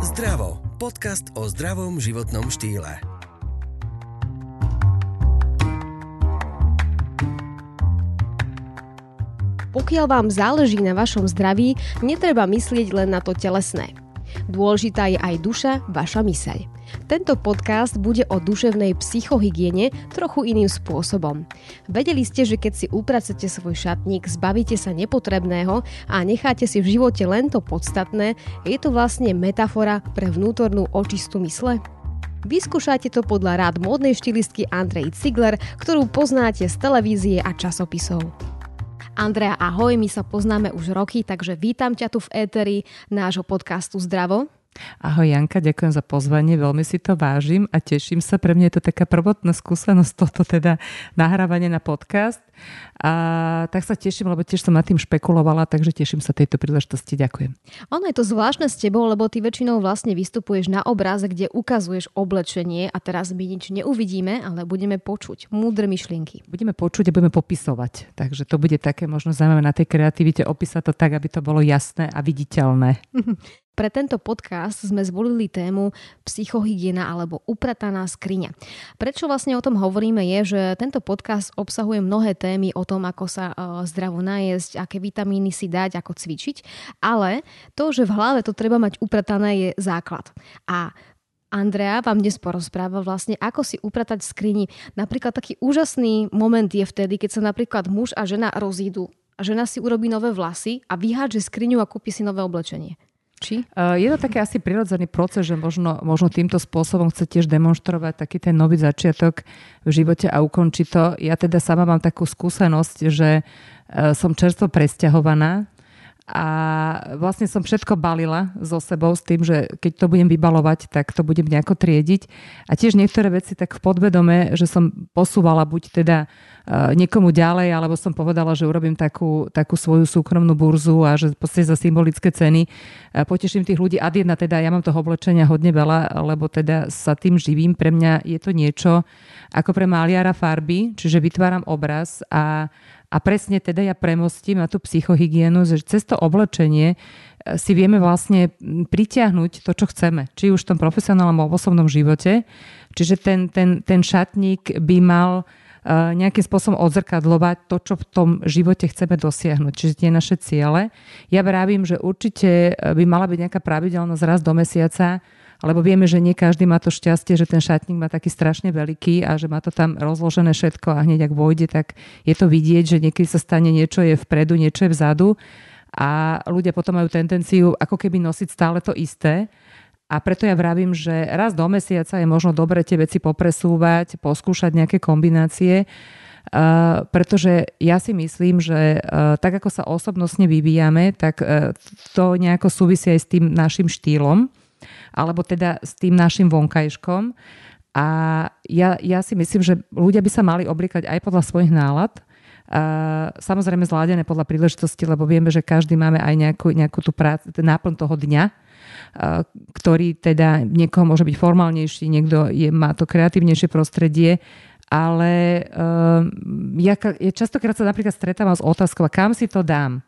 Zdravo. Podcast o zdravom životnom štýle. Pokiaľ vám záleží na vašom zdraví, netreba myslieť len na to telesné. Dôležitá je aj duša, vaša myseľ. Tento podcast bude o duševnej psychohygiene trochu iným spôsobom. Vedeli ste, že keď si upracete svoj šatník, zbavíte sa nepotrebného a necháte si v živote len to podstatné, je to vlastne metafora pre vnútornú očistú mysle? Vyskúšajte to podľa rád módnej štilistky Andrej Cigler, ktorú poznáte z televízie a časopisov. Andrea, ahoj, my sa poznáme už roky, takže vítam ťa tu v éteri nášho podcastu Zdravo. Ahoj Janka, ďakujem za pozvanie, veľmi si to vážim a teším sa. Pre mňa je to taká prvotná skúsenosť, toto teda nahrávanie na podcast. A tak sa teším, lebo tiež som nad tým špekulovala, takže teším sa tejto príležitosti. Ďakujem. Ono je to zvláštne s tebou, lebo ty väčšinou vlastne vystupuješ na obraze, kde ukazuješ oblečenie a teraz my nič neuvidíme, ale budeme počuť múdre myšlienky. Budeme počuť a budeme popisovať. Takže to bude také možno zaujímavé na tej kreativite opísať to tak, aby to bolo jasné a viditeľné. Pre tento podcast sme zvolili tému psychohygiena alebo uprataná skriňa. Prečo vlastne o tom hovoríme je, že tento podcast obsahuje mnohé témy o tom, ako sa e, zdravo najesť, aké vitamíny si dať, ako cvičiť, ale to, že v hlave to treba mať upratané je základ. A Andrea vám dnes porozpráva vlastne, ako si upratať skrini. Napríklad taký úžasný moment je vtedy, keď sa napríklad muž a žena rozídu a žena si urobí nové vlasy a vyhádže skriňu a kúpi si nové oblečenie. Či? Je to taký asi prirodzený proces, že možno, možno týmto spôsobom chce tiež demonstrovať taký ten nový začiatok v živote a ukončiť to. Ja teda sama mám takú skúsenosť, že e, som čerstvo presťahovaná a vlastne som všetko balila so sebou s tým, že keď to budem vybalovať, tak to budem nejako triediť. A tiež niektoré veci tak v podvedome, že som posúvala buď teda Eh, niekomu ďalej, alebo som povedala, že urobím takú, takú svoju súkromnú burzu a že podstate za symbolické ceny eh, poteším tých ľudí. Ad jedna teda, ja mám toho oblečenia hodne veľa, lebo teda sa tým živím. Pre mňa je to niečo ako pre maliara farby, čiže vytváram obraz a, a presne teda ja premostím na tú psychohygienu, že cez to oblečenie eh, si vieme vlastne pritiahnuť to, čo chceme. Či už v tom profesionálnom alebo osobnom živote. Čiže ten, ten, ten šatník by mal Eh, nejakým spôsobom odzrkadlovať to, čo v tom živote chceme dosiahnuť, čiže tie naše ciele. Ja vravím, že určite eh, by mala byť nejaká pravidelnosť raz do mesiaca, lebo vieme, že nie každý má to šťastie, že ten šatník má taký strašne veľký a že má to tam rozložené všetko a hneď ak vojde, tak je to vidieť, že niekedy sa stane niečo je vpredu, niečo je vzadu. A ľudia potom majú tendenciu ako keby nosiť stále to isté. A preto ja vravím, že raz do mesiaca je možno dobre tie veci popresúvať, poskúšať nejaké kombinácie, Uh, pretože ja si myslím, že uh, tak ako sa osobnostne vyvíjame, tak uh, to nejako súvisí aj s tým našim štýlom, alebo teda s tým našim vonkajškom. A ja, ja si myslím, že ľudia by sa mali oblikať aj podľa svojich nálad, Uh, samozrejme zládené podľa príležitosti, lebo vieme, že každý máme aj nejakú, nejakú tú prác, náplň toho dňa, ktorý teda niekoho môže byť formálnejší, niekto je, má to kreatívnejšie prostredie, ale uh, ja, ja častokrát sa napríklad stretávam s otázkou, kam si to dám?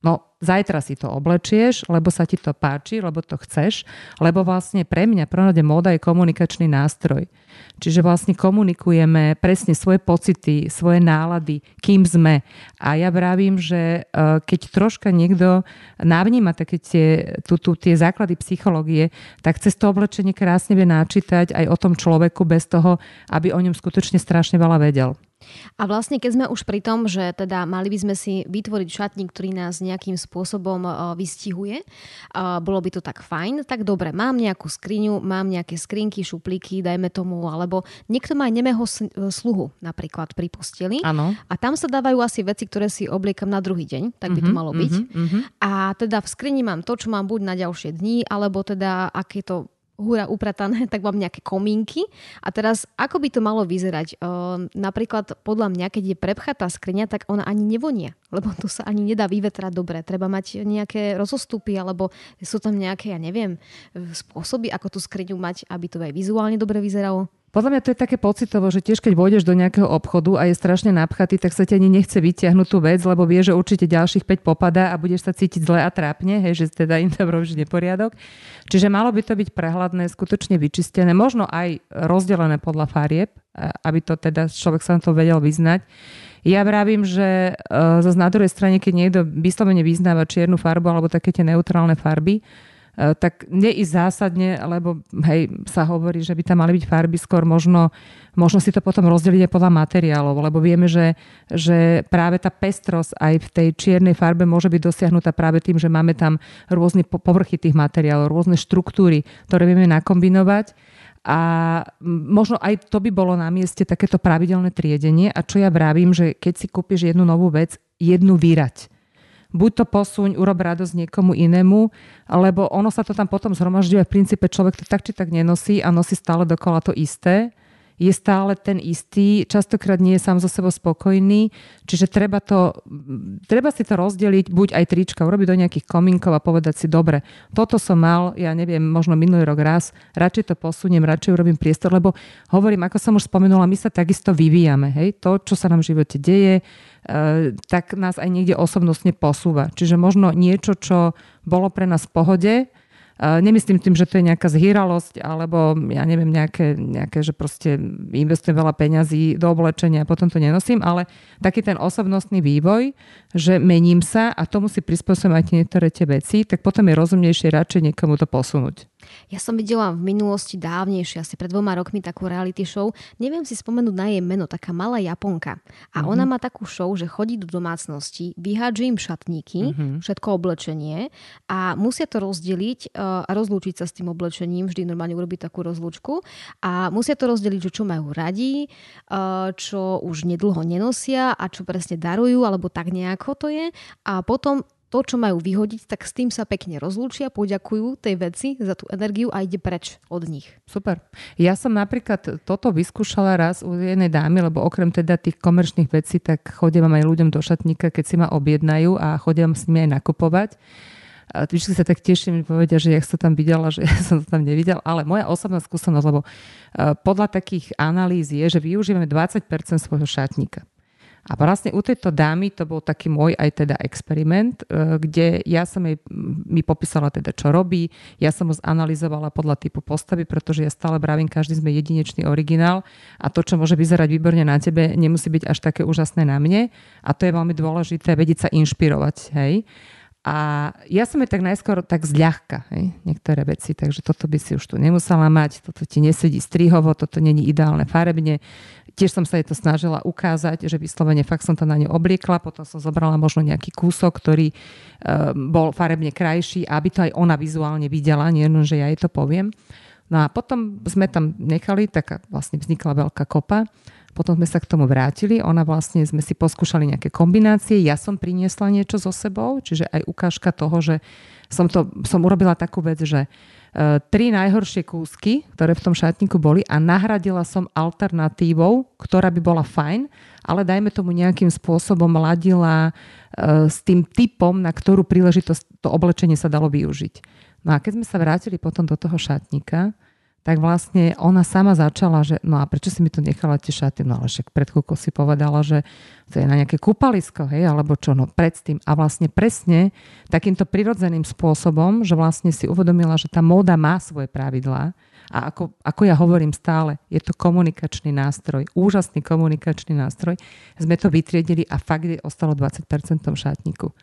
No, zajtra si to oblečieš, lebo sa ti to páči, lebo to chceš, lebo vlastne pre mňa prvom móda je komunikačný nástroj. Čiže vlastne komunikujeme presne svoje pocity, svoje nálady, kým sme. A ja vravím, že e, keď troška niekto navníma také tie, tu, tu, tie základy psychológie, tak cez to oblečenie krásne vie načítať aj o tom človeku bez toho, aby o ňom skutočne strašne veľa vedel. A vlastne keď sme už pri tom, že teda mali by sme si vytvoriť šatník, ktorý nás nejakým spôsobom vystihuje, bolo by to tak fajn, tak dobre, mám nejakú skriňu, mám nejaké skrinky, šuplíky, dajme tomu, alebo niekto má nemého e, sluhu napríklad pri posteli. Ano. A tam sa dávajú asi veci, ktoré si obliekam na druhý deň, tak by to mhm, malo byť. Uh-huh, uh-huh. A teda v skrini mám to, čo mám buď na ďalšie dni, alebo teda ak je to húra upratané, tak mám nejaké komínky. A teraz, ako by to malo vyzerať? Uh, napríklad podľa mňa, keď je prepchatá skriňa, tak ona ani nevonia, lebo to sa ani nedá vyvetrať dobre. Treba mať nejaké rozostupy, alebo sú tam nejaké, ja neviem, spôsoby, ako tú skriňu mať, aby to aj vizuálne dobre vyzeralo. Podľa mňa to je také pocitovo, že tiež keď vôjdeš do nejakého obchodu a je strašne napchatý, tak sa ti ani nechce vytiahnuť tú vec, lebo vie, že určite ďalších 5 popadá a budeš sa cítiť zle a trápne, hej, že teda im tam robíš neporiadok. Čiže malo by to byť prehľadné, skutočne vyčistené, možno aj rozdelené podľa farieb, aby to teda človek sa na to vedel vyznať. Ja vravím, že uh, zase na druhej strane, keď niekto vyslovene vyznáva čiernu farbu alebo také tie neutrálne farby, E, tak neísť zásadne, lebo hej, sa hovorí, že by tam mali byť farby skôr možno, možno si to potom rozdeliť aj podľa materiálov, lebo vieme, že, že práve tá pestrosť aj v tej čiernej farbe môže byť dosiahnutá práve tým, že máme tam rôzne povrchy tých materiálov, rôzne štruktúry, ktoré vieme nakombinovať. A možno aj to by bolo na mieste takéto pravidelné triedenie. A čo ja vravím, že keď si kúpiš jednu novú vec, jednu vyrať buď to posuň, urob radosť niekomu inému, lebo ono sa to tam potom zhromažďuje. V princípe človek to tak či tak nenosí a nosí stále dokola to isté je stále ten istý, častokrát nie je sám zo sebou spokojný, čiže treba, to, treba si to rozdeliť, buď aj trička, urobiť do nejakých komínkov a povedať si, dobre, toto som mal, ja neviem, možno minulý rok raz, radšej to posuniem, radšej urobím priestor, lebo hovorím, ako som už spomenula, my sa takisto vyvíjame, hej, to, čo sa nám v živote deje, E, tak nás aj niekde osobnostne posúva. Čiže možno niečo, čo bolo pre nás v pohode, nemyslím tým, že to je nejaká zhýralosť, alebo ja neviem, nejaké, nejaké, že proste investujem veľa peňazí do oblečenia a potom to nenosím, ale taký ten osobnostný vývoj, že mením sa a tomu si prispôsobím niektoré tie veci, tak potom je rozumnejšie radšej niekomu to posunúť. Ja som videla v minulosti dávnejšie, asi pred dvoma rokmi takú reality show. Neviem si spomenúť na jej meno, taká malá Japonka. A mm-hmm. ona má takú show, že chodí do domácnosti, vyhádže im šatníky, mm-hmm. všetko oblečenie a musia to rozdeliť uh, a rozlúčiť sa s tým oblečením. Vždy normálne urobiť takú rozlúčku. A musia to rozdeliť, že čo majú radi, uh, čo už nedlho nenosia a čo presne darujú, alebo tak nejako to je. A potom to, čo majú vyhodiť, tak s tým sa pekne rozlúčia, poďakujú tej veci za tú energiu a ide preč od nich. Super. Ja som napríklad toto vyskúšala raz u jednej dámy, lebo okrem teda tých komerčných vecí, tak chodím aj ľuďom do šatníka, keď si ma objednajú a chodím s nimi aj nakupovať. A vždy sa tak teším, povedia, že ja som tam videla, že ja som to tam nevidel, ale moja osobná skúsenosť, lebo eh, podľa takých analýz je, že využívame 20% svojho šatníka. A vlastne u tejto dámy to bol taký môj aj teda experiment, e, kde ja som jej, mi popísala teda, čo robí, ja som ho zanalizovala podľa typu postavy, pretože ja stále bravím, každý sme jedinečný originál. A to, čo môže vyzerať výborne na tebe, nemusí byť až také úžasné na mne. A to je veľmi dôležité vedieť sa inšpirovať, hej. A ja som je tak najskôr tak zľahka, hej, niektoré veci, takže toto by si už tu nemusela mať, toto ti nesedí strihovo, toto není ideálne farebne. Tiež som sa jej to snažila ukázať, že vyslovene fakt som to na ňu obliekla, potom som zobrala možno nejaký kúsok, ktorý um, bol farebne krajší, aby to aj ona vizuálne videla, nie len, že ja jej to poviem. No a potom sme tam nechali, tak vlastne vznikla veľká kopa potom sme sa k tomu vrátili, ona vlastne sme si poskúšali nejaké kombinácie, ja som priniesla niečo so sebou, čiže aj ukážka toho, že som, to, som urobila takú vec, že uh, tri najhoršie kúsky, ktoré v tom šatníku boli a nahradila som alternatívou, ktorá by bola fajn, ale dajme tomu nejakým spôsobom ladila uh, s tým typom, na ktorú príležitosť to oblečenie sa dalo využiť. No a keď sme sa vrátili potom do toho šatníka, tak vlastne ona sama začala, že no a prečo si mi to nechala tie šaty? No ale však pred chvíľkou si povedala, že to je na nejaké kúpalisko, hej, alebo čo, no predtým. A vlastne presne takýmto prirodzeným spôsobom, že vlastne si uvedomila, že tá móda má svoje pravidlá a ako, ako ja hovorím stále, je to komunikačný nástroj, úžasný komunikačný nástroj. Sme to vytriedili a fakt je ostalo 20% v tom šatníku.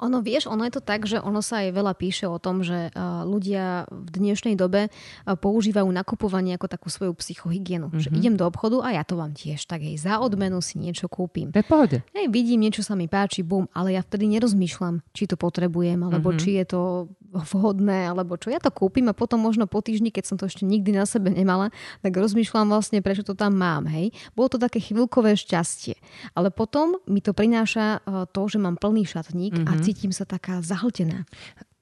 Ono, vieš, ono je to tak, že ono sa aj veľa píše o tom, že ľudia v dnešnej dobe používajú nakupovanie ako takú svoju psychohygienu. Mm-hmm. Že mhm. idem do obchodu a ja to vám tiež tak hej, za odmenu si niečo kúpim. To je pohode. Hej, vidím, niečo sa mi páči, bum, ale ja vtedy nerozmýšľam, či to potrebujem, alebo mm-hmm. či je to vhodné, alebo čo. Ja to kúpim a potom možno po týždni, keď som to ešte nikdy na sebe nemala, tak rozmýšľam vlastne, prečo to tam mám. Hej. Bolo to také chvíľkové šťastie. Ale potom mi to prináša to, že mám plný šatník mm-hmm. a mhm. cítim sa taká zahltená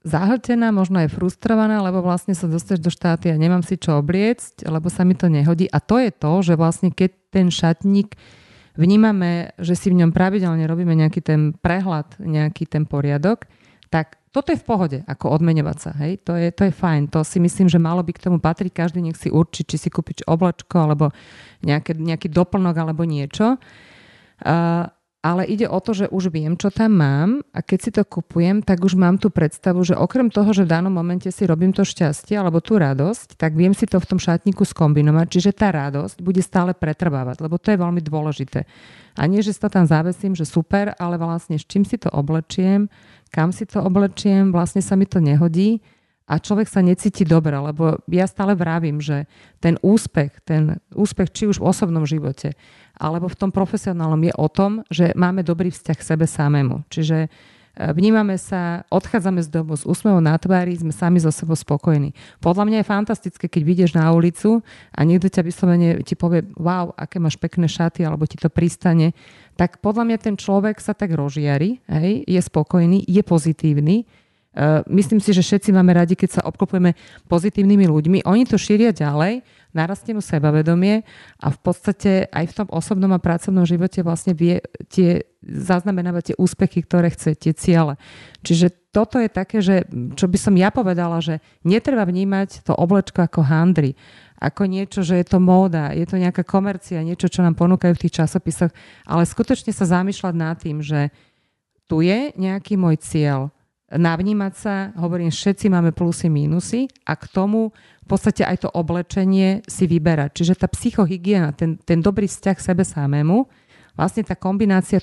zahltená, možno aj frustrovaná, lebo vlastne sa dostaneš do štáty a nemám si čo obliecť, lebo sa mi to nehodí. A to je to, že vlastne keď ten šatník vnímame, že si v ňom pravidelne robíme nejaký ten prehľad, nejaký ten poriadok, tak toto je v pohode, ako odmeňovať sa. Hej? To, je, to je fajn. To si myslím, že malo by k tomu patriť. Každý nech si určí, či si kúpiť oblačko, alebo nejaké, nejaký doplnok, alebo niečo. Uh, ale ide o to, že už viem, čo tam mám a keď si to kupujem, tak už mám tú predstavu, že okrem toho, že v danom momente si robím to šťastie alebo tú radosť, tak viem si to v tom šatníku skombinovať, čiže tá radosť bude stále pretrvávať, lebo to je veľmi dôležité. A nie, že to tam zavesím, že super, ale vlastne s čím si to oblečiem, kam si to oblečiem, vlastne sa mi to nehodí a človek sa necíti dobre, lebo ja stále vravím, že ten úspech, ten úspech či už v osobnom živote, alebo v tom profesionálnom je o tom, že máme dobrý vzťah k sebe samému. Čiže vnímame sa, odchádzame z domu s úsmevom na tvári, sme sami so sebou spokojní. Podľa mňa je fantastické, keď vyjdeš na ulicu a niekto ťa vyslovene ti povie, wow, aké máš pekné šaty, alebo ti to pristane, tak podľa mňa ten človek sa tak rozžiari, hej, je spokojný, je pozitívny, myslím si, že všetci máme radi, keď sa obklopujeme pozitívnymi ľuďmi. Oni to šíria ďalej narastie mu sebavedomie a v podstate aj v tom osobnom a pracovnom živote vlastne vie tie zaznamenávať tie úspechy, ktoré chce, tie ciele. Čiže toto je také, že čo by som ja povedala, že netreba vnímať to oblečko ako handry, ako niečo, že je to móda, je to nejaká komercia, niečo, čo nám ponúkajú v tých časopisoch, ale skutočne sa zamýšľať nad tým, že tu je nejaký môj cieľ, navnímať sa, hovorím, všetci máme plusy, mínusy a k tomu v podstate aj to oblečenie si vyberať. Čiže tá psychohygiena, ten, ten dobrý vzťah k sebe samému, vlastne tá kombinácia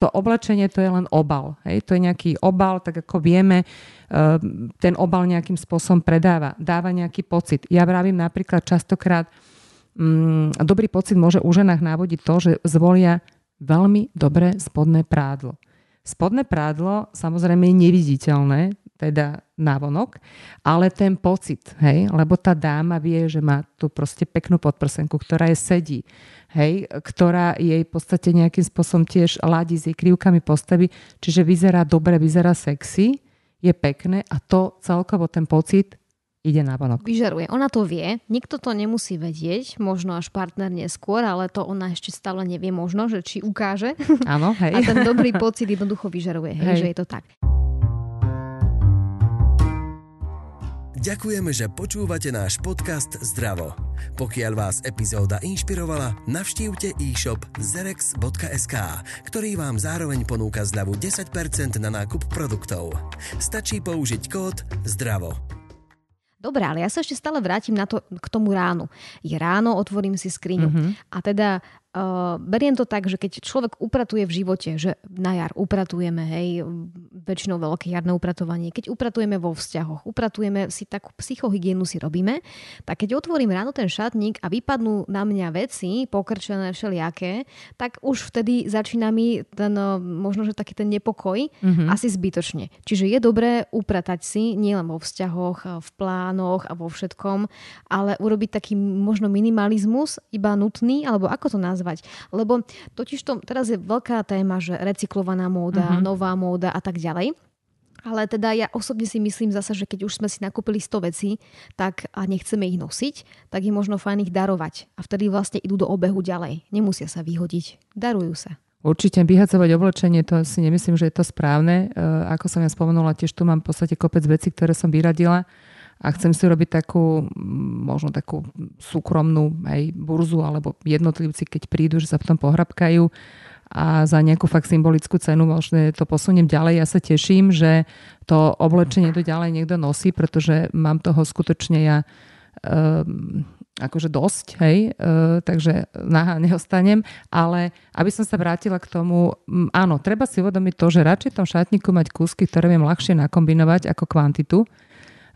to oblečenie to je len obal. Hej? To je nejaký obal, tak ako vieme, ehm, ten obal nejakým spôsobom predáva, dáva nejaký pocit. Ja vravím napríklad častokrát, mm, dobrý pocit môže u ženách návodiť to, že zvolia veľmi dobré spodné prádlo. Spodné prádlo samozrejme je neviditeľné, teda návonok, ale ten pocit, hej, lebo tá dáma vie, že má tú proste peknú podprsenku, ktorá je sedí, hej, ktorá jej v podstate nejakým spôsobom tiež ladí s jej krivkami postavy, čiže vyzerá dobre, vyzerá sexy, je pekné a to celkovo ten pocit ide na vonok. Vyžaruje. Ona to vie, nikto to nemusí vedieť, možno až partner neskôr, ale to ona ešte stále nevie možno, že či ukáže. Áno, hej. A ten dobrý pocit jednoducho vyžaruje, hej, hej. že je to tak. Ďakujeme, že počúvate náš podcast Zdravo. Pokiaľ vás epizóda inšpirovala, navštívte e-shop zerex.sk, ktorý vám zároveň ponúka zľavu 10% na nákup produktov. Stačí použiť kód ZDRAVO. Dobre, ale ja sa ešte stále vrátim na to, k tomu ránu. Je ráno, otvorím si skriňu. Mm-hmm. A teda Uh, beriem to tak, že keď človek upratuje v živote, že na jar upratujeme, hej, väčšinou veľké jarné upratovanie, keď upratujeme vo vzťahoch, upratujeme si takú psychohygienu si robíme, tak keď otvorím ráno ten šatník a vypadnú na mňa veci, pokrčené všelijaké, tak už vtedy začína mi ten, možno, že taký ten nepokoj mm-hmm. asi zbytočne. Čiže je dobré upratať si nielen vo vzťahoch, v plánoch a vo všetkom, ale urobiť taký možno minimalizmus, iba nutný, alebo ako to nazvať, nazvať. Lebo totiž to teraz je veľká téma, že recyklovaná móda, uh-huh. nová móda a tak ďalej. Ale teda ja osobne si myslím zase, že keď už sme si nakúpili 100 vecí tak a nechceme ich nosiť, tak je možno fajn ich darovať. A vtedy vlastne idú do obehu ďalej. Nemusia sa vyhodiť. Darujú sa. Určite vyhadzovať oblečenie, to si nemyslím, že je to správne. E, ako som ja spomenula, tiež tu mám v podstate kopec vecí, ktoré som vyradila a chcem si robiť takú, možno takú súkromnú aj burzu, alebo jednotlivci, keď prídu, že sa v tom pohrabkajú a za nejakú fakt symbolickú cenu možno to posuniem ďalej. Ja sa teším, že to oblečenie to ďalej niekto nosí, pretože mám toho skutočne ja um, akože dosť, hej, uh, takže naha neostanem, ale aby som sa vrátila k tomu, um, áno, treba si uvedomiť to, že radšej v tom šatníku mať kúsky, ktoré viem ľahšie nakombinovať ako kvantitu,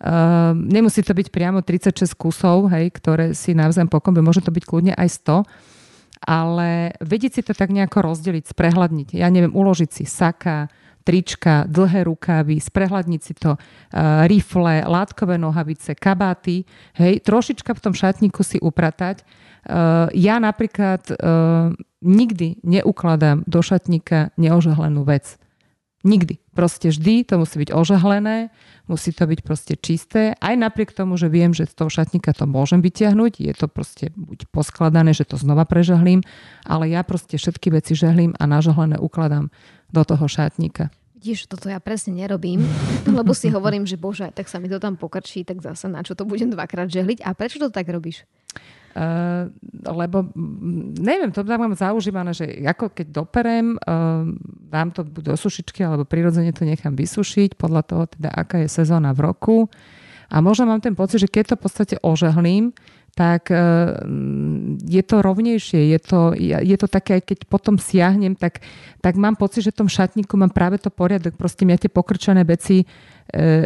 Uh, nemusí to byť priamo 36 kusov, hej, ktoré si navzájom pokombe, môže to byť kľudne aj 100, ale vedieť si to tak nejako rozdeliť, sprehľadniť. Ja neviem, uložiť si saka, trička, dlhé rukávy, sprehľadniť si to, uh, rifle, látkové nohavice, kabáty, hej, trošička v tom šatníku si upratať. Uh, ja napríklad uh, nikdy neukladám do šatníka neožehlenú vec. Nikdy. Proste vždy to musí byť ožahlené, musí to byť proste čisté. Aj napriek tomu, že viem, že z toho šatníka to môžem vyťahnuť, je to proste buď poskladané, že to znova prežahlím, ale ja proste všetky veci žehlím a nažahlené ukladám do toho šatníka. Vidíš, toto ja presne nerobím, lebo si hovorím, že bože, tak sa mi to tam pokrčí, tak zase na čo to budem dvakrát žehliť. A prečo to tak robíš? Uh, lebo neviem, to tam mám zaužívané, že ako keď doperem, uh, dám to buď do sušičky, alebo prirodzene to nechám vysušiť, podľa toho teda, aká je sezóna v roku. A možno mám ten pocit, že keď to v podstate ožehlím, tak e, je to rovnejšie, je to, je to také, keď potom siahnem, tak, tak mám pocit, že v tom šatníku mám práve to poriadok, proste mňa tie pokrčené veci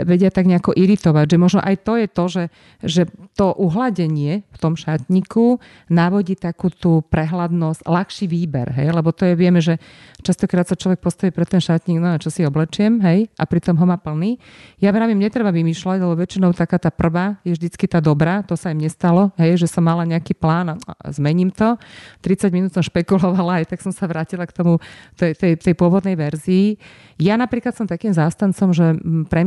vedia tak nejako iritovať, že možno aj to je to, že, že to uhladenie v tom šatníku navodí takú tú prehľadnosť, ľahší výber, hej, lebo to je, vieme, že častokrát sa človek postaví pre ten šatník, no čo si oblečiem, hej, a pritom ho má plný. Ja vravím, netreba vymýšľať, lebo väčšinou taká tá prvá je vždycky tá dobrá, to sa im nestalo, hej, že som mala nejaký plán a zmením to. 30 minút som špekulovala, aj tak som sa vrátila k tomu, tej, tej, tej pôvodnej verzii. Ja napríklad som takým zástancom, že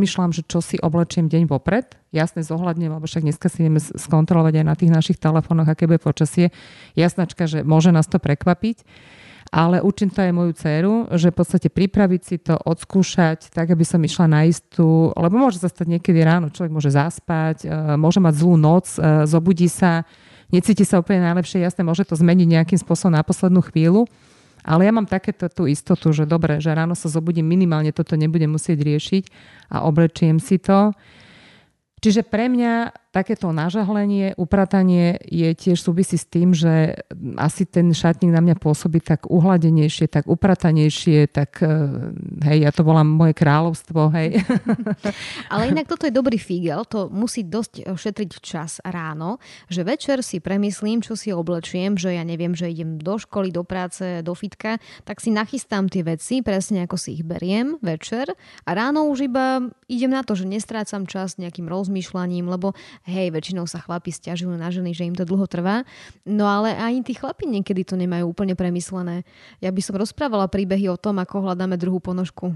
premyšľam, že čo si oblečiem deň vopred. Jasne zohľadne, lebo však dneska si ideme skontrolovať aj na tých našich telefónoch, aké bude počasie. Jasnačka, že môže nás to prekvapiť ale učím to aj moju dceru, že v podstate pripraviť si to, odskúšať, tak aby som išla na istú, lebo môže sa stať niekedy ráno, človek môže zaspať, e, môže mať zlú noc, e, zobudí sa, necíti sa úplne najlepšie, jasne, môže to zmeniť nejakým spôsobom na poslednú chvíľu, ale ja mám takéto tú istotu, že dobre, že ráno sa zobudím, minimálne toto nebudem musieť riešiť a oblečiem si to. Čiže pre mňa takéto nažahlenie, upratanie je tiež súvisí s tým, že asi ten šatník na mňa pôsobí tak uhladenejšie, tak upratanejšie, tak eh, hej, ja to volám moje kráľovstvo, hej. Ale inak toto je dobrý fígel, to musí dosť šetriť čas ráno, že večer si premyslím, čo si oblečiem, že ja neviem, že idem do školy, do práce, do fitka, tak si nachystám tie veci, presne ako si ich beriem večer a ráno už iba idem na to, že nestrácam čas nejakým rozmýšľaním, lebo hej, väčšinou sa chlapi stiažujú na ženy, že im to dlho trvá. No ale aj tí chlapi niekedy to nemajú úplne premyslené. Ja by som rozprávala príbehy o tom, ako hľadáme druhú ponožku.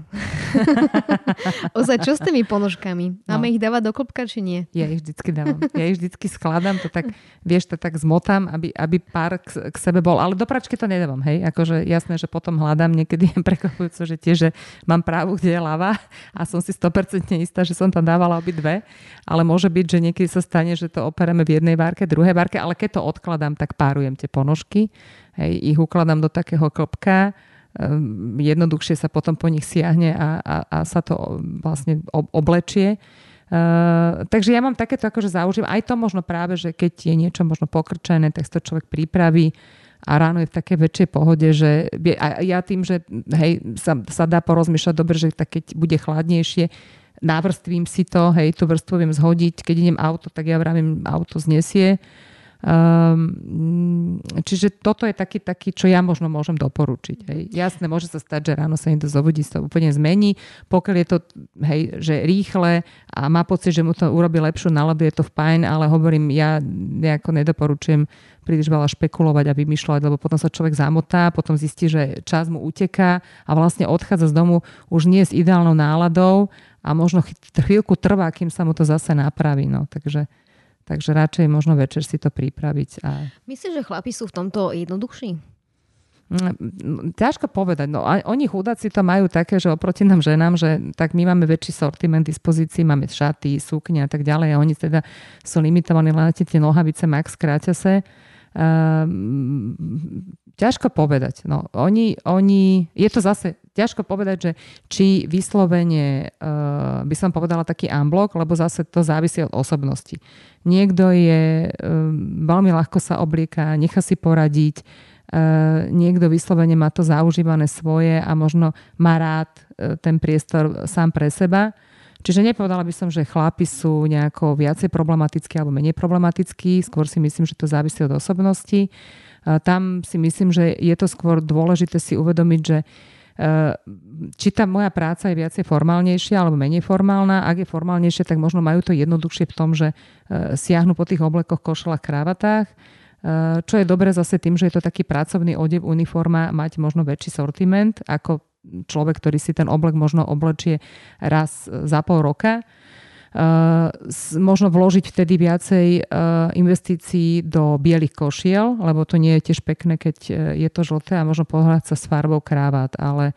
Ozaj, čo s tými ponožkami? Máme no. ich dávať do klopka, či nie? Ja ich vždycky dávam. Ja ich vždycky skladám, to tak, vieš, to tak zmotám, aby, aby pár k, k sebe bol. Ale do pračky to nedávam, hej. Akože jasné, že potom hľadám niekedy prekvapujúco, že tiež, že mám právu, kde je lava a som si 100% istá, že som tam dávala obidve. Ale môže byť, že niekedy sa stane, že to opereme v jednej várke, druhej várke, ale keď to odkladám, tak párujem tie ponožky, hej, ich ukladám do takého klopka, um, jednoduchšie sa potom po nich siahne a, a, a sa to vlastne oblečie. Uh, takže ja mám takéto akože zaužím. Aj to možno práve, že keď je niečo možno pokrčené, tak to človek pripraví a ráno je v takej väčšej pohode, že a ja tým, že hej, sa, sa dá porozmýšľať dobre, že tak keď bude chladnejšie, návrstvím si to, hej, tú vrstvu viem zhodiť, keď idem auto, tak ja vravím, auto znesie. Um, čiže toto je taký, taký, čo ja možno môžem doporučiť. Hej. Jasné, môže sa stať, že ráno sa niekto zobudí, sa úplne zmení. Pokiaľ je to hej, že rýchle a má pocit, že mu to urobí lepšiu náladu, je to fajn, ale hovorím, ja nejako nedoporučujem príliš veľa špekulovať a vymýšľať, lebo potom sa človek zamotá, potom zistí, že čas mu uteká a vlastne odchádza z domu už nie s ideálnou náladou a možno chvíľku trvá, kým sa mu to zase napraví. No. Takže, takže radšej možno večer si to pripraviť. A... Myslíš, že chlapi sú v tomto jednoduchší? Mm, ťažko povedať. No, oni chudáci to majú také, že oproti nám ženám, že tak my máme väčší sortiment dispozícií, máme šaty, sukne a tak ďalej a oni teda sú limitovaní len tie nohavice max kráťase. Um, ťažko povedať. No, oni, oni, je to zase ťažko povedať, že či vyslovene uh, by som povedala taký unblock, lebo zase to závisí od osobnosti. Niekto je um, veľmi ľahko sa oblieka, nechá si poradiť, uh, niekto vyslovene má to zaužívané svoje a možno má rád uh, ten priestor sám pre seba. Čiže nepovedala by som, že chlapi sú nejako viacej problematickí alebo menej problematickí, skôr si myslím, že to závisí od osobnosti. Tam si myslím, že je to skôr dôležité si uvedomiť, že či tá moja práca je viacej formálnejšia alebo menej formálna. Ak je formálnejšia, tak možno majú to jednoduchšie v tom, že e, siahnu po tých oblekoch, košelách, kravatách. E, čo je dobre zase tým, že je to taký pracovný odev, uniforma, mať možno väčší sortiment ako človek, ktorý si ten oblek možno oblečie raz za pol roka možno vložiť vtedy viacej e, investícií do bielých košiel, lebo to nie je tiež pekné, keď e, je to žlté a možno pohľať sa s farbou krávát, ale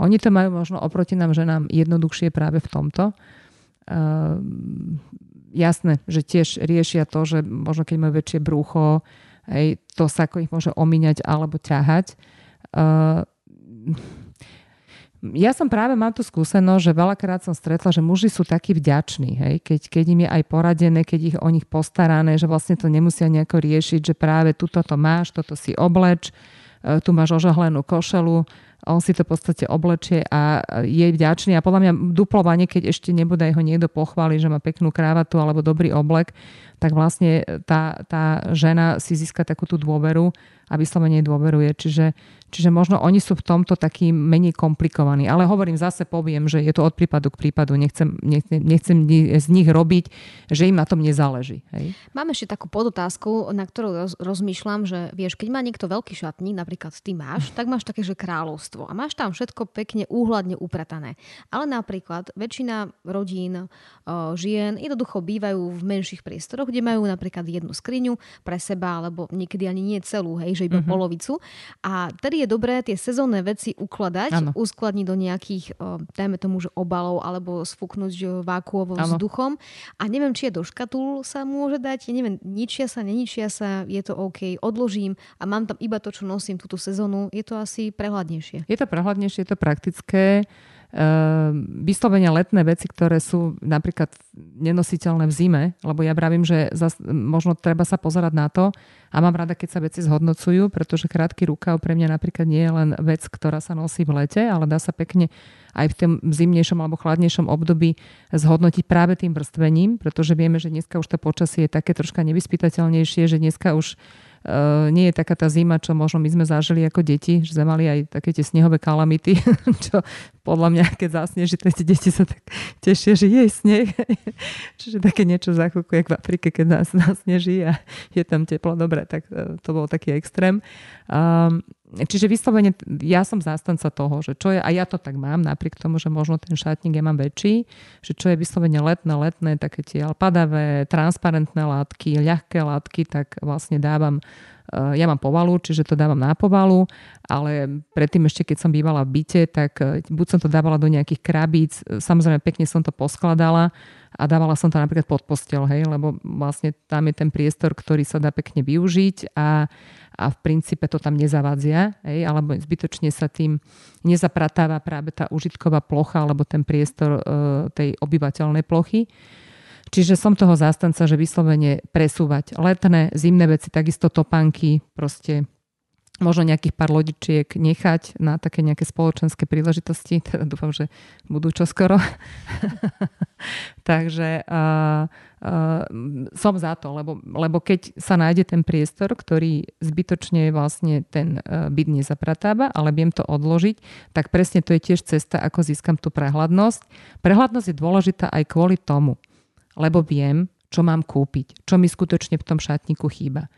Oni to majú možno oproti nám ženám jednoduchšie práve v tomto. Uh, jasné, že tiež riešia to, že možno keď majú väčšie brúcho, hej, to sa ako ich môže omíňať alebo ťahať. Uh, ja som práve mal tú skúsenosť, že veľakrát som stretla, že muži sú takí vďační, hej? Keď, keď im je aj poradené, keď ich o nich postarané, že vlastne to nemusia nejako riešiť, že práve tuto to máš, toto si obleč, e, tu máš ožahlenú košelu, on si to v podstate oblečie a je vďačný a podľa mňa duplovanie, keď ešte nebude ho niekto pochváli, že má peknú krávatu alebo dobrý oblek, tak vlastne tá, tá žena si získa takú tú dôveru a vyslovene dôveruje. Čiže Čiže možno oni sú v tomto taký menej komplikovaní. Ale hovorím, zase poviem, že je to od prípadu k prípadu. Nechcem, nechcem, nechcem z nich robiť, že im na tom nezáleží. Hej? Mám ešte takú podotázku, na ktorú roz, rozmýšľam, že vieš, keď má niekto veľký šatník, napríklad ty máš, tak máš také, že kráľovstvo. A máš tam všetko pekne úhľadne upratané. Ale napríklad väčšina rodín, žien jednoducho bývajú v menších priestoroch, kde majú napríklad jednu skriňu pre seba, alebo niekedy ani nie celú, hej, že iba uh-huh. polovicu. A tedy je dobré tie sezónne veci ukladať, ano. uskladniť do nejakých, dajme tomu, že obalov alebo sfúknuť vákuovo vzduchom. A neviem, či je do škatul sa môže dať, ja neviem, ničia sa, neničia sa, je to OK, odložím a mám tam iba to, čo nosím túto sezónu, je to asi prehľadnejšie. Je to prehľadnejšie, je to praktické. Ehm, vyslovene letné veci, ktoré sú napríklad nenositeľné v zime, lebo ja pravím, že zas, možno treba sa pozerať na to a mám rada, keď sa veci zhodnocujú, pretože krátky rukav pre mňa napríklad nie je len vec, ktorá sa nosí v lete, ale dá sa pekne aj v tom zimnejšom alebo chladnejšom období zhodnotiť práve tým vrstvením, pretože vieme, že dneska už to počasie je také troška nevyspytateľnejšie, že dneska už nie je taká tá zima, čo možno my sme zažili ako deti, že sme mali aj také tie snehové kalamity, čo podľa mňa, keď zasneží, tie deti sa tak tešia, že je sneh. Čiže také niečo za chvíľku, v Afrike, keď nás nasneží a je tam teplo, dobre, tak uh, to bol taký extrém. Um, čiže vyslovene ja som zástanca toho, že čo je, a ja to tak mám, napriek tomu, že možno ten šatník ja mám väčší, že čo je vyslovene letné, letné, také tie padavé, transparentné látky, ľahké látky, tak vlastne dávam eh, ja mám povalu, čiže to dávam na povalu, ale predtým ešte, keď som bývala v byte, tak eh, buď som to dávala do nejakých krabíc, samozrejme pekne som to poskladala a dávala som to napríklad pod postel, hej, lebo vlastne tam je ten priestor, ktorý sa dá pekne využiť a a v princípe to tam nezavadzia, hej, alebo zbytočne sa tým nezapratáva práve tá užitková plocha alebo ten priestor e, tej obyvateľnej plochy. Čiže som toho zástanca, že vyslovene presúvať letné, zimné veci, takisto topánky, proste možno nejakých pár lodičiek nechať na také nejaké spoločenské príležitosti. Teda dúfam, že budú čoskoro. Takže uh, som za to, lebo, lebo keď sa nájde ten priestor, ktorý zbytočne vlastne ten uh, byt nezapratáva, ale viem to odložiť, tak presne to je tiež cesta, ako získam tú prehľadnosť. Prehľadnosť je dôležitá aj kvôli tomu, lebo viem, čo mám kúpiť, čo mi skutočne v tom šatníku chýba.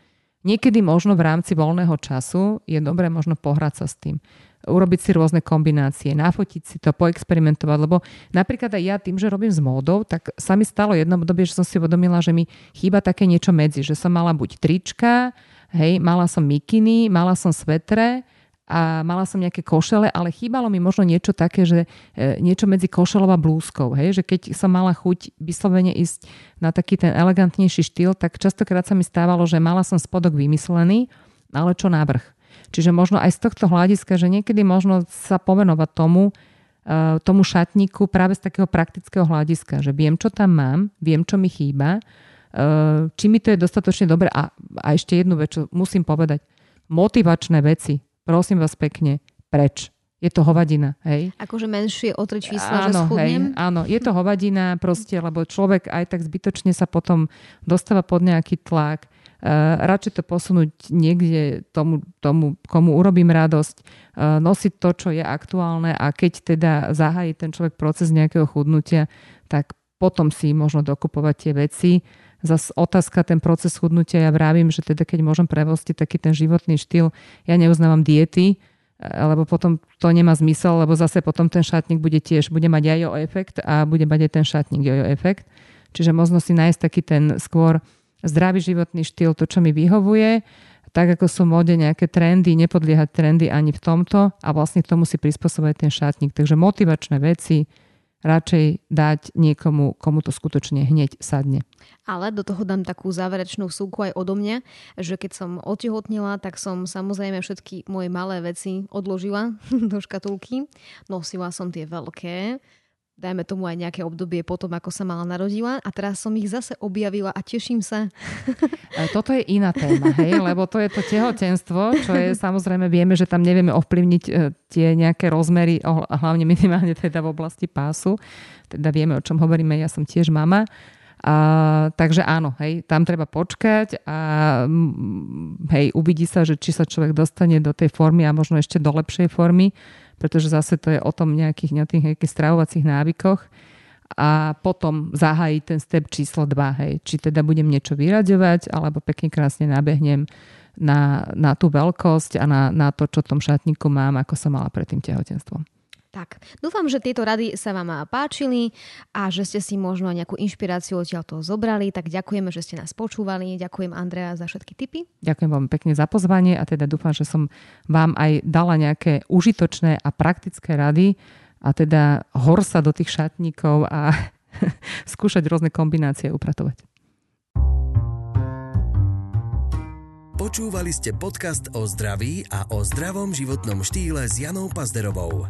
Niekedy možno v rámci voľného času je dobré možno pohrať sa s tým. Urobiť si rôzne kombinácie, nafotiť si to, poexperimentovať, lebo napríklad aj ja tým, že robím s módou, tak sa mi stalo jedno obdobie, že som si uvedomila, že mi chýba také niečo medzi, že som mala buď trička, hej, mala som mikiny, mala som svetre, a mala som nejaké košele, ale chýbalo mi možno niečo také, že e, niečo medzi košelou a blúzkou. Hej? Že keď som mala chuť vyslovene ísť na taký ten elegantnejší štýl, tak častokrát sa mi stávalo, že mala som spodok vymyslený, ale čo návrh. Čiže možno aj z tohto hľadiska, že niekedy možno sa povenovať tomu, e, tomu šatníku práve z takého praktického hľadiska, že viem, čo tam mám, viem, čo mi chýba, e, či mi to je dostatočne dobre. A, a ešte jednu vec, čo musím povedať. Motivačné veci prosím vás pekne, preč. Je to hovadina, hej. Akože menšie o tri čísla, áno, že schudnem? Hej, áno, je to hovadina proste, lebo človek aj tak zbytočne sa potom dostáva pod nejaký tlak. Uh, radšej to posunúť niekde tomu, tomu, komu urobím radosť, uh, nosiť to, čo je aktuálne a keď teda zahájí ten človek proces nejakého chudnutia, tak potom si možno dokupovať tie veci Zas otázka, ten proces chudnutia, ja vravím, že teda keď môžem prevostiť taký ten životný štýl, ja neuznávam diety, lebo potom to nemá zmysel, lebo zase potom ten šatník bude tiež, bude mať jojo efekt a bude mať aj ten šatník jojo efekt. Čiže možno si nájsť taký ten skôr zdravý životný štýl, to, čo mi vyhovuje, tak ako sú mode nejaké trendy, nepodliehať trendy ani v tomto a vlastne k tomu si prispôsobovať ten šatník. Takže motivačné veci, radšej dať niekomu, komu to skutočne hneď sadne. Ale do toho dám takú záverečnú súku aj odo mňa, že keď som otehotnila, tak som samozrejme všetky moje malé veci odložila do škatulky. Nosila som tie veľké, dajme tomu aj nejaké obdobie potom, ako sa mala narodila. A teraz som ich zase objavila a teším sa. Toto je iná téma, hej, lebo to je to tehotenstvo, čo je samozrejme, vieme, že tam nevieme ovplyvniť e, tie nejaké rozmery, hlavne minimálne teda v oblasti pásu, teda vieme, o čom hovoríme, ja som tiež mama, a, takže áno, hej, tam treba počkať a hej, uvidí sa, že či sa človek dostane do tej formy a možno ešte do lepšej formy pretože zase to je o tom nejakých, nejakých, nejakých stravovacích návykoch a potom zahájí ten step číslo 2, hej. Či teda budem niečo vyraďovať, alebo pekne krásne nabehnem na, na tú veľkosť a na, na to, čo v tom šatníku mám, ako som mala pred tým tehotenstvom. Tak, dúfam, že tieto rady sa vám páčili a že ste si možno nejakú inšpiráciu odtiaľ toho zobrali, tak ďakujeme, že ste nás počúvali. Ďakujem Andrea za všetky tipy. Ďakujem vám pekne za pozvanie a teda dúfam, že som vám aj dala nejaké užitočné a praktické rady a teda hor sa do tých šatníkov a skúšať rôzne kombinácie upratovať. Počúvali ste podcast o zdraví a o zdravom životnom štýle s Janou Pazderovou.